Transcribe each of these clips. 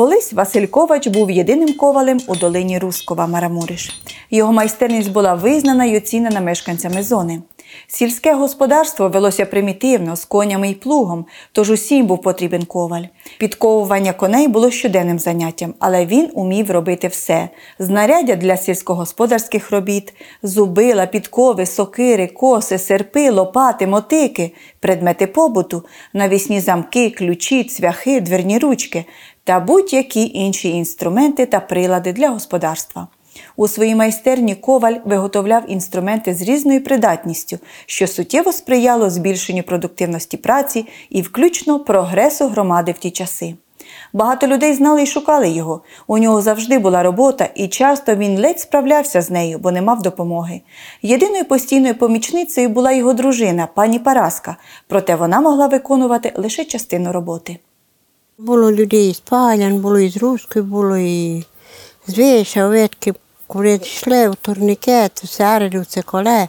Колись Василь Ковач був єдиним ковалем у долині Рускова Марамуриш. Його майстерність була визнана й оцінена мешканцями зони. Сільське господарство велося примітивно, з конями й плугом, тож усім був потрібен коваль. Підковування коней було щоденним заняттям, але він умів робити все: знаряддя для сільськогосподарських робіт, зубила, підкови, сокири, коси, серпи, лопати, мотики, предмети побуту, навісні замки, ключі, цвяхи, дверні ручки та будь-які інші інструменти та прилади для господарства. У своїй майстерні коваль виготовляв інструменти з різною придатністю, що суттєво сприяло збільшенню продуктивності праці і включно прогресу громади в ті часи. Багато людей знали і шукали його. У нього завжди була робота, і часто він ледь справлявся з нею, бо не мав допомоги. Єдиною постійною помічницею була його дружина, пані Параска, проте вона могла виконувати лише частину роботи. Було людей з Палян, було і з Руської, було і з Віша, коли йшли в турнікет, в середу, це коле,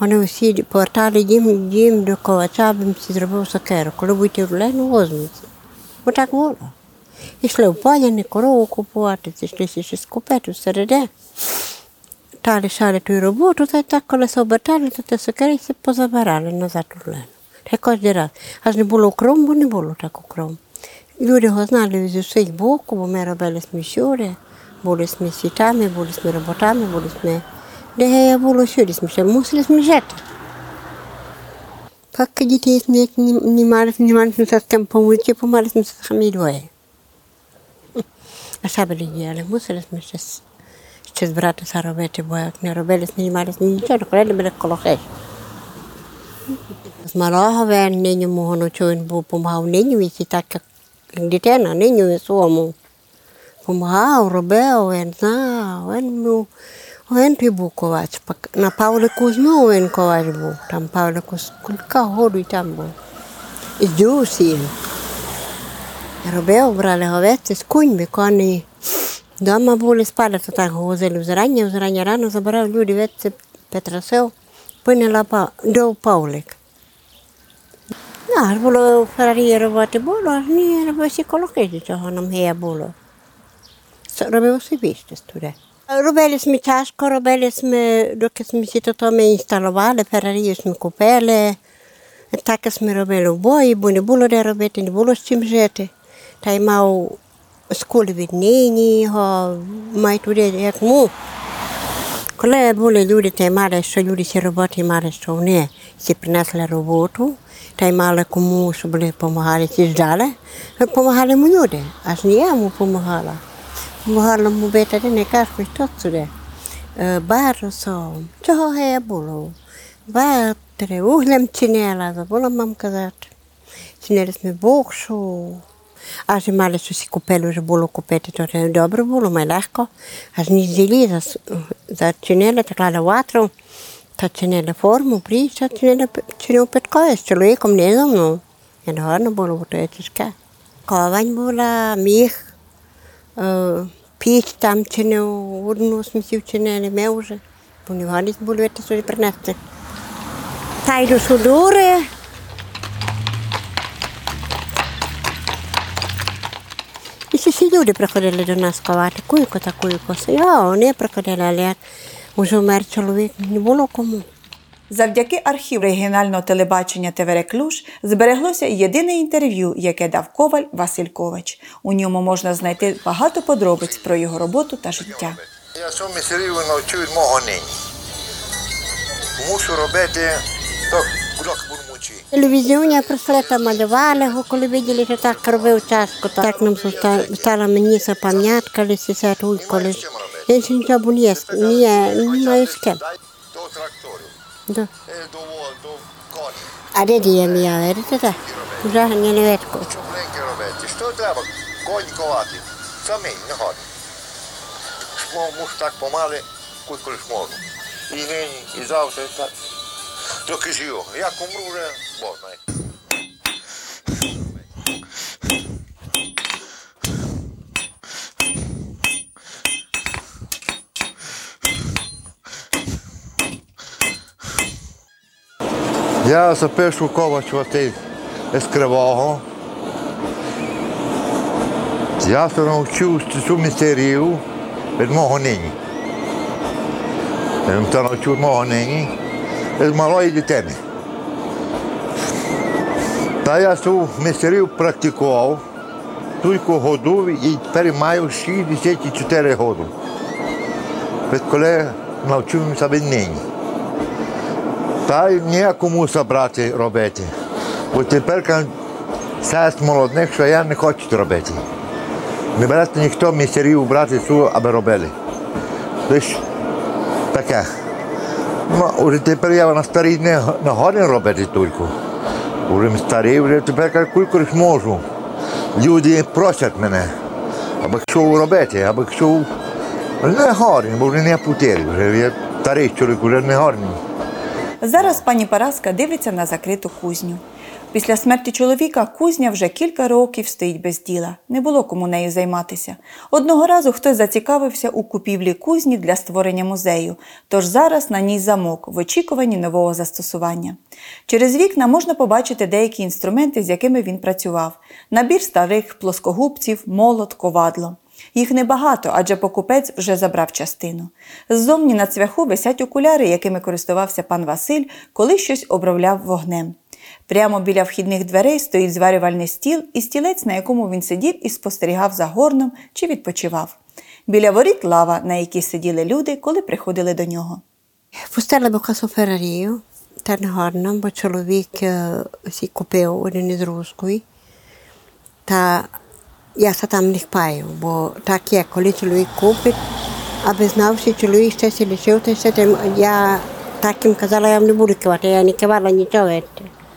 вони всі повертали дім, дім до ковача, б всі зробив сокеру. Коли будете в Лену, возьмуться. Бо так було. Йшли в Паляни, корову купувати, це йшли ще скупити всереде. Та лишали ту роботу, та й так, коли се обертали, то те сокери позабирали назад у. Та кожен раз. Аж не було кром, бо не було так кром. Люди його знали з усіх боку, бо ми робили сміщури, були ми світами, були ми роботами, були ми. Де я було сюди, ще мусили ми жити. Поки дітей не, не, мали, не мали з ким помочі, помали ми самі двоє. А були діяли? Мусили ми ще, ще збиратися робити, бо як не робили, не мали нічого, коли не були коло хижі. З малого він нині мого ночу він був помагав нині, і так як дитина, нині своєму. Помагав, робив, він знав, він був, він той був ковач. На Павлику знову він ковач був, там Павлику кілька году там був. І з дюсі. Робив, брали говеці з куньми, коні. Дома були спали, то так возили взрання, взрання рано забирав люди веці Петрасев, пиняла до Павлик. Аж було роботи було, аж ні, робив психології цього нам гея було. Робив особисто туди. Робили ми тяжко, робили ми, доки ми си то ми інсталували, ферарі ми купили. Так ми робили в бої, бо не було де робити, не було з чим жити. Та й мав скули від нині, його май туди, як му. Коли були люди, та мали, що люди ці роботи мали, що вони си принесли роботу, та й мали кому, що були допомагали, ці ждали, допомагали му люди, аж не я му допомагала. Помагала му бити, не кажу, що сюди. Баросом, чого я було? Ватри, углем чинила, забула мам казати. Чинили ми бокшу. Až mali so si kupeli že bolo kupiti, to je dobro bilo, maj lahko. Až ni zdeli, da, da činele taklada vatru, da činele formu, pri, da činele, činele petkoje s človekom, ne znam, no. Je dobro bilo, to je težko. Kovanj bila, mih, uh, eh, pič tam činel, urno smo si učinili, me už. Ponivali smo bili, veste, so že prenesli. Taj do sudore, І люди приходили до нас ковати, куйко та куйко. Я, вони приходили, але як уже вмер чоловік, не було кому. Завдяки архіву регіонального телебачення ТВР Клуж збереглося єдине інтерв'ю, яке дав Коваль Василь Ковач. У ньому можна знайти багато подробиць про його роботу та життя. Я цьому містерію навчу від мого нині. Мушу робити так, кудок бурмучі. Телевізіоні просто малювали його, коли бачили, що так робив тяжко. Так нам стала, мені пам'ятка, лише тут, коли. Я ще нічого є, не маю з ким. До трактору, Да. е. А де діє мія, видите? Вже не невідко. Що пленки робити? Що треба? Коні ковати. Самі, не ходи. Шмо, мушу так помали, ж можу. І нині, і завтра, і так. Доки живу. Як умру вже, знає. Я запишу ковачувати з Кривого. Я се навчив цю містерію від мого нині. Я навчив мого нині з малої дитини. Та я цю містерію практикував тільки году і тепер маю 64 роки. Відколи навчився від нині. Та й ніякому забрати робити. Бо тепер сест молодних, що я не хочу робити. Не берете ніхто містерів брати цю, аби робили. Лиш таке. Ну, Уже тепер я на старій не, не годен робити тільки. Уже старий, вже тепер кажу, можу. Люди просять мене, аби що робити, аби що. Не годен, бо вже не путері, вже я старий чоловік, вже не годен. Зараз пані Параска дивиться на закриту кузню. Після смерті чоловіка кузня вже кілька років стоїть без діла. Не було кому нею займатися. Одного разу хтось зацікавився у купівлі кузні для створення музею, тож зараз на ній замок в очікуванні нового застосування. Через вікна можна побачити деякі інструменти, з якими він працював: набір старих плоскогубців, молот, ковадло. Їх небагато, адже покупець вже забрав частину. Ззовні на цвяху висять окуляри, якими користувався пан Василь, коли щось обробляв вогнем. Прямо біля вхідних дверей стоїть зварювальний стіл і стілець, на якому він сидів і спостерігав за горном чи відпочивав. Біля воріт лава, на якій сиділи люди, коли приходили до нього. Пустила би касоферарію, та не бо чоловік е, сі купив один із руської. Та я се там не хпаю, бо так є, коли чоловік купить, аби знав, що чоловік ще се лишив, то ще тим, я так їм казала, я не буду кивати, я не кивала нічого.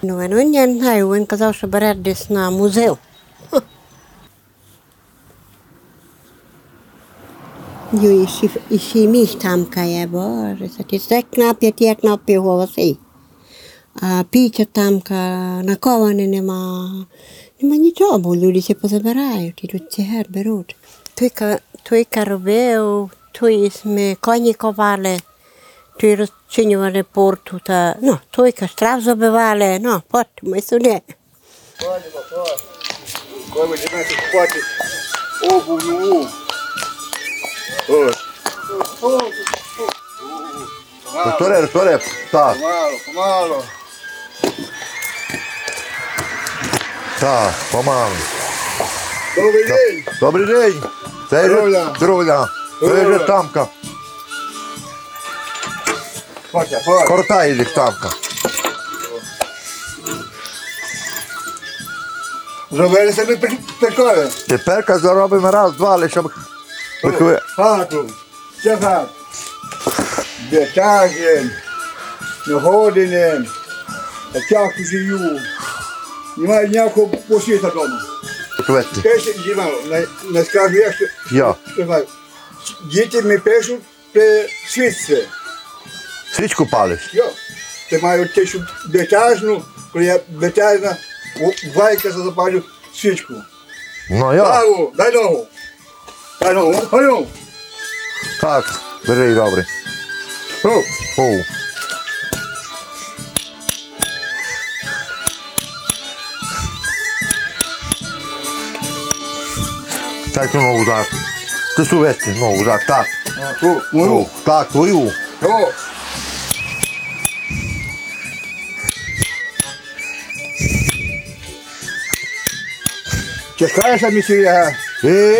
Ну, він, він, я не знаю, він казав, що бере десь на музей. Ну, і ще, і ще між там кає, боже, це ти це кнап'я, ті кнап'я голоси. А піча там наковане нема. Нема нічого, бо люди се позабирають, ідуть цигар беруть. Той, той робив, той ми коні ковали, той розчинювали порту, та, ну, той страв забивали, ну, потім ми сюди. Коли ви починаєте купати обув нову. Ось. Торе, торе, так. Помало, помало. Так, помалу. Добрий день. Добрий день. Це Здоров'я. же здоров'я. Хоча. Кортає їх. Зробили себе пекали. Тепер заробимо раз, два, лише щоб Хату. Це хат. Бетаген. Находинен. Чаху жию. Немає ніякого посвіта вдома. квети. Пише, знімав, на скажу, я що, Я. Діти ми пишуть при світці. Свічку палиш. Йо. Ти маю те, що бетажну, коли я бетажна, вайка запалю свічку. Ну я. Праву, дай ногу. Дай ногу. Ходю. Так, бери добре. О, О. Так, ну ногу так. Ти сувести ногу так, так. Ну, мою. так, твою. О, Чекаєш, а місія? І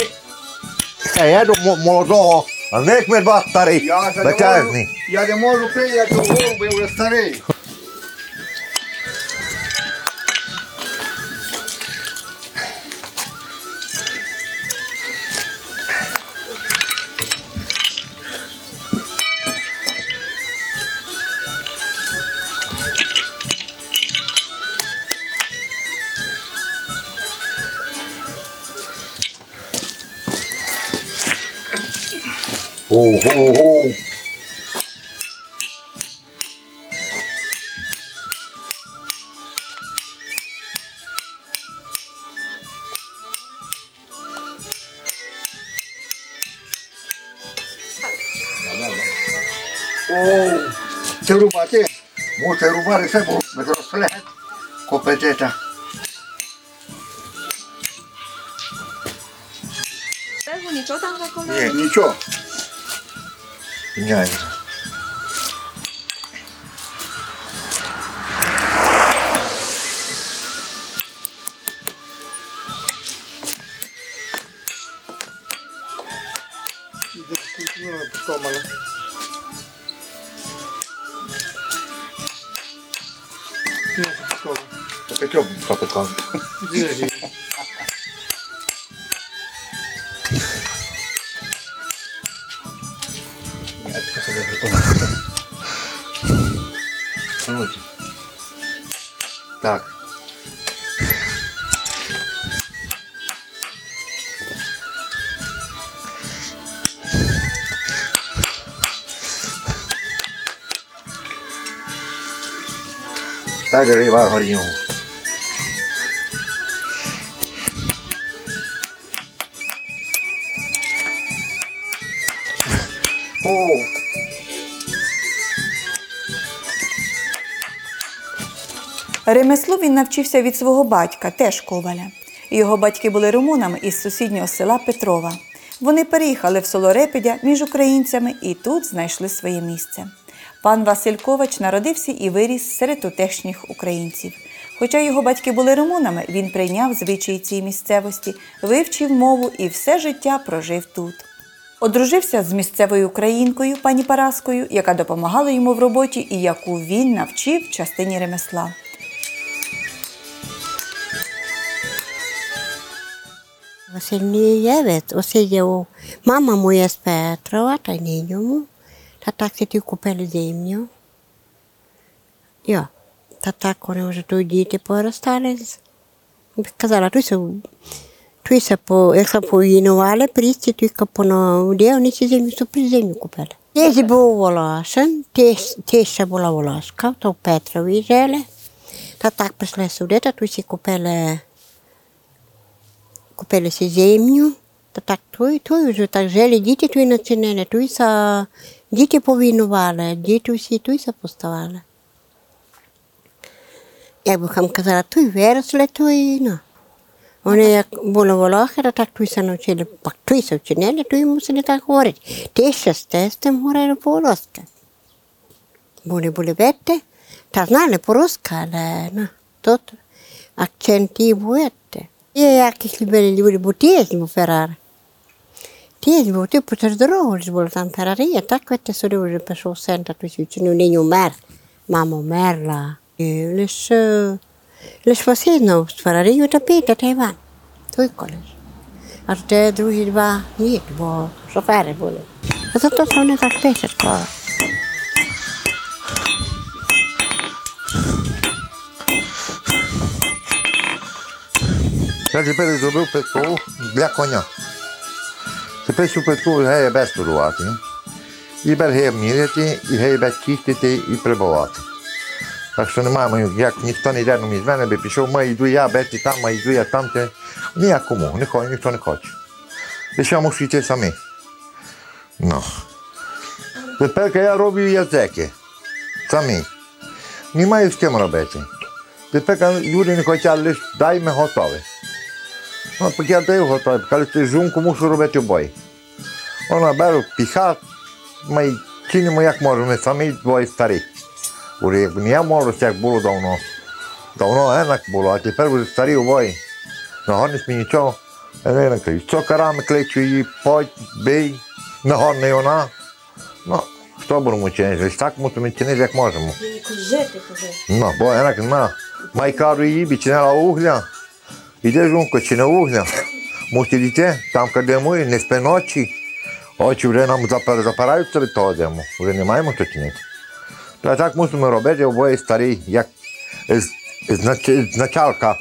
ще є до мо- молодого, а не як ми два старі, Я ж не бетежні. можу, я не можу прийняти голову, бо я вже старий. Ого-го. О, це рубати. Мусите рубати все, бо без Dünyaydı. olmalı. Nasıl tutalım? Kapatıyor mu? Kapatalım. Так, риба горімо. О, Ремеслу він навчився від свого батька, теж коваля. Його батьки були румунами із сусіднього села Петрова. Вони переїхали в село Репідя між українцями і тут знайшли своє місце. Пан Василь Ковач народився і виріс серед тутешніх українців. Хоча його батьки були румунами, він прийняв звичаї цієї місцевості, вивчив мову і все життя прожив тут. Одружився з місцевою українкою пані Параскою, яка допомагала йому в роботі і яку він навчив частині ремесла. Василь явець, осидів. Мама моя з Петрова, та й Tätä sitten joku pelzimnio. Joo. Ja, Tätä kone on se tui diiti puolestaan. Kasala tuissa tuissa po eksa po inovale pristi tuikka po no udeo ni se mi su prizemnio kupele. Jezi bo volasen, tessa bola volaska, to Petrovi žele. Tätä pesle sudeta tuisi kupele kupele se zemnju. Tätä tui, tui, tui, tui, tui, tui, tui, tui, tui, tui, tui, tui, tui, діти са, діти всі той са. Як би хам казала, той виросли, той, ну. Вони як були волохи, так той са навчили, пак той са вчинили, той мусили так говорити. Те ще з тестем говорили по-русски. Були, були ветте, та знали по-русски, але, ну, тут акценти буєте. Я яких любили люди, бо тієсь був Феррар. Тієсь був, ти по через дорогу ж було там Феррарія, так вете сюди вже пішов син, та той свічину, нині умер. Мама умерла. І лиш, е, лиш посідно з Феррарію та піти, та Іван. Той колись. А те другі два ні, бо шофери були. А зато що вони так пишуть школа. Я тепер зробив петру для коня. Цю петру геє без будувати. І без геє міряти, і геє без чистити і прибувати. Так що немає, як ніхто не йде між мене, би пішов, ма йду я, бети там, ма йду я там, те. Ніякому, не хоче, ніхто не хоче. Лише мушу йти самі. Ну. Тепер я роблю язики. Самі. Немає з ким робити. Тепер люди не хочуть, лише дай ми готові. Ну, поки я даю готові, коли ти жунку мушу робити обоє. Вона беру піха, ми чинимо як можемо, ми самі двоє старі. Уже якби не я молодость, як було давно. Давно енак було, а тепер вже старі обоє. нагорнеш мені нічого. Я не кличу. Цокарами кличу її, подь, бий, нагорний вона. Ну, що будемо чинити? Лиш так мусимо чинити, як можемо. Ну, бо я так на майкару її, бічинела угля. Іде жунко, чи не угля. Мусить йти, там кадемує, не спи ночі. Очі вже нам запираються від того диму. Вже не маємо що чинити. Та так мусимо робити обоє старі, як з, з, нач- з началка.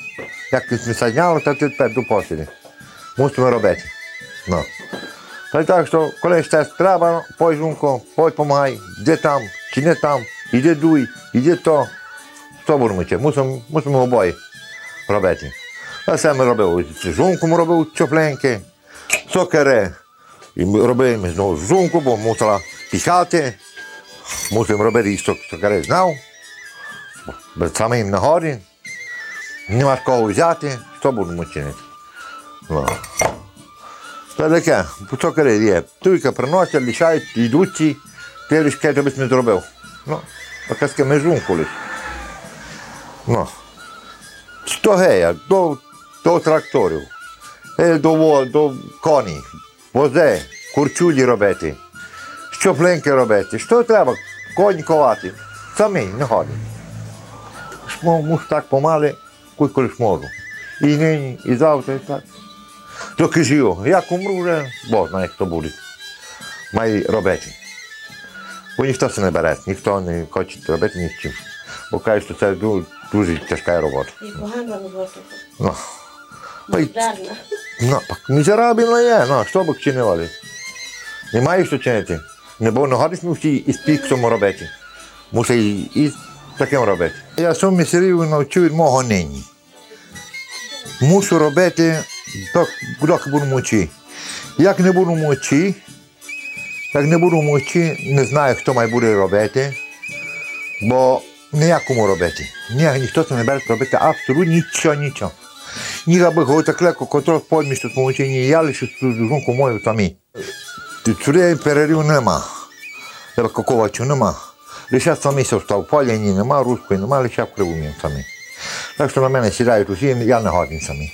Як ми садняли, то тепер до посіді. Мусимо робити. Ну. Та й так, що коли щось треба, пой жунко, пой помагай, де там, чи не там, іди дуй, іди то. Що будемо чи? Мусимо, мусимо обоє робити. А це ми робили з жунком робив чопленьки, цукери. І ми робили ми знову жунку, бо мусила піхати. Мусимо робити і цукери знав. Бо самим на горі. Нема з кого взяти, що будемо чинити. Ну. Та таке, цукери є. Туйка приносять, лишають, йдуть ти каже, тобі не зробив. Ну, таке ми жунку лиш. Ну. Що гея, до, до тракторів, е, до, до коні, возе, курчулі робити, щопленки робити. Що треба? Коні ковати. Самі, не ходить. Мушу так помали, куй можу. І нині, і завтра, і так. Доки живу. Як умру вже, Бог знає, хто буде. Має робити. Бо ніхто це не бере, ніхто не хоче робити нічим. Бо каже, що це дуже, дуже тяжка робота. І погана робота. Ну. Ой, Дарна. Ну, так мізерабельно є, ну, що б чинили? Немає що чинити. Не бо нагадись всі із піксом робити. Мусить і, і таким робити. Я сам місерів навчив від мого нині. Мушу робити, так, доки буду мочі. Як не буду мочі, як не буду мочі, не знаю, хто має буде робити, бо ніякому робити. Ні, ніхто це не бере робити абсолютно нічого, нічого. Ні, аби го так легко контроль подміж тут помочені, я лише тут жунку мою самі. Туди перерив нема. Тебе коковачу нема. Лише самі се встав, поляні нема, руської нема, лише кривумів самі. Так що на мене сідають усі, я не годен самі.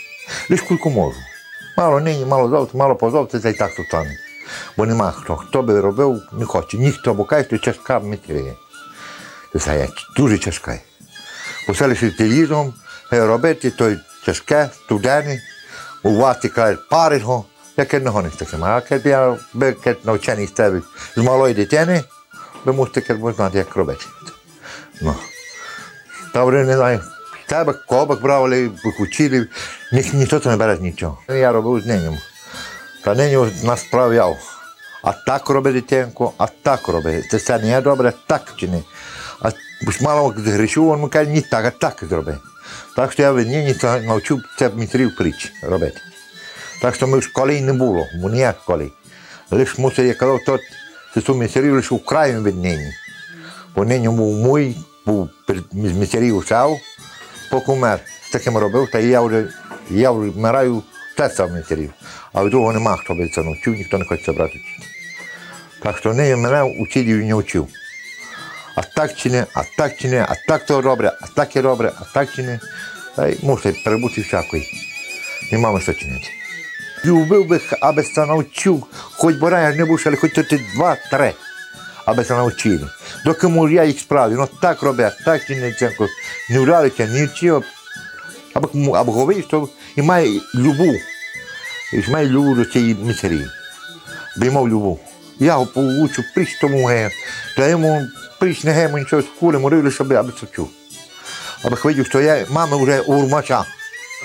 Лиш кульку можу. Мало нині, мало завтра, мало позавтра, та й так тут стане. Бо нема хто. Хто би робив, не хоче. Ніхто, бо каже, що чашка матерія. Це як дуже чашка. Телевізором е, робити, то тяжке, студене, увати кажуть, парить його, як одного не таке. А як я би як навчений тебе з малої дитини, ви мусите як знати, як робити. Ну. Та вже не знаю, тебе кобок брали, учили, ні, ніхто це не бере нічого. Я робив з ним. Та нині нас справляв. А так робить дитинку, а так робить. Це все не є добре, так чи не. А мало грішу, він каже, ні так, а так зроби. Так що я нині це навчив це мітрів притч робити. Так що ми в школі не було, бо ніяк школі. Лиш мусив, я казав, то це місерів лише в краю від нині. Бо нині був мій, був з місерів сав, поки. З таким робив, та я вже, я вже вмираю сам місерів. А в другого нема, хто би це навчив, ніхто не хоче брати. Так що нині мене учителів не вчив. А так чи не, а так чи не, а так то добре, а так і добре, а так чи не. Та й мусить перебути всякої. Не маємо що чинити. Любив би, аби це навчив, хоч бо не був, але хоч то ти два-три, аби це навчили. Доки можу я їх справді, ну так роблять, так чи не це, не вралися, ні вчив, аби, кому- аби говорив, що і має любов, і має любов до цієї місарі. Би мав любов. Я його поучу, прийш тому ге, гемо нічого з кулем, морили, щоб аби це чув. Аби видів, що я мама вже урмача.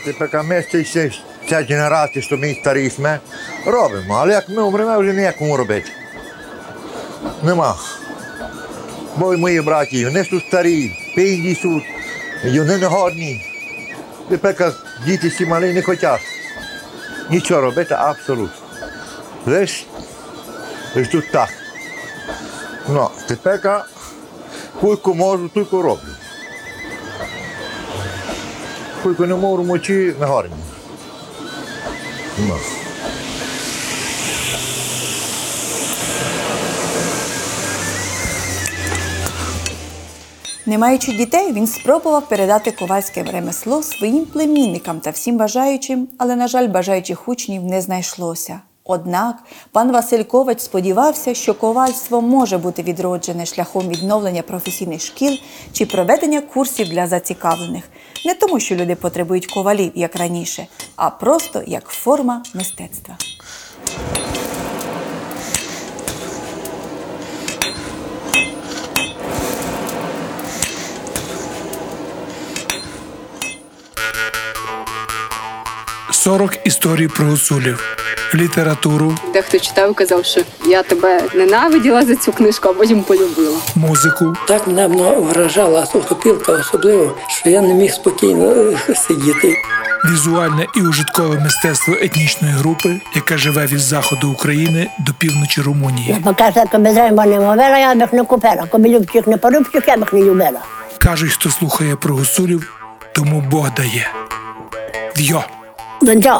Тепер ми ще, ця генерація, що ми старі сме, робимо. Але як ми умремо, вже ніякому робити. Нема. Бо мої браті, вони тут старі, пінді тут, і вони не годні. Тепер діти всі малі не хочуть. Нічого робити абсолютно. Лиш, лиш тут так. Ну, тепер кульку можу, тільки роблю. Кульку не можу мочі на горні. Ну. Не маючи дітей, він спробував передати ковальське ремесло своїм племінникам та всім бажаючим, але, на жаль, бажаючих учнів не знайшлося. Однак пан Василь Ковач сподівався, що ковальство може бути відроджене шляхом відновлення професійних шкіл чи проведення курсів для зацікавлених, не тому, що люди потребують ковалів, як раніше, а просто як форма мистецтва. – 40 історій про гуцулів, літературу, Дехто читав казав, що я тебе ненавиділа за цю книжку, а потім полюбила. музику, Так мене вражала сухопілка особливо, що я не міг спокійно е, сидіти. візуальне і ужиткове мистецтво етнічної групи, яка живе від заходу України до півночі Румунії. Поки я тебе не мовила, я б їх не купила. Коби любчих не порубчих, я б не любила. Кажуть, хто слухає про гуцулів, тому Бог дає. В'йо! Донця.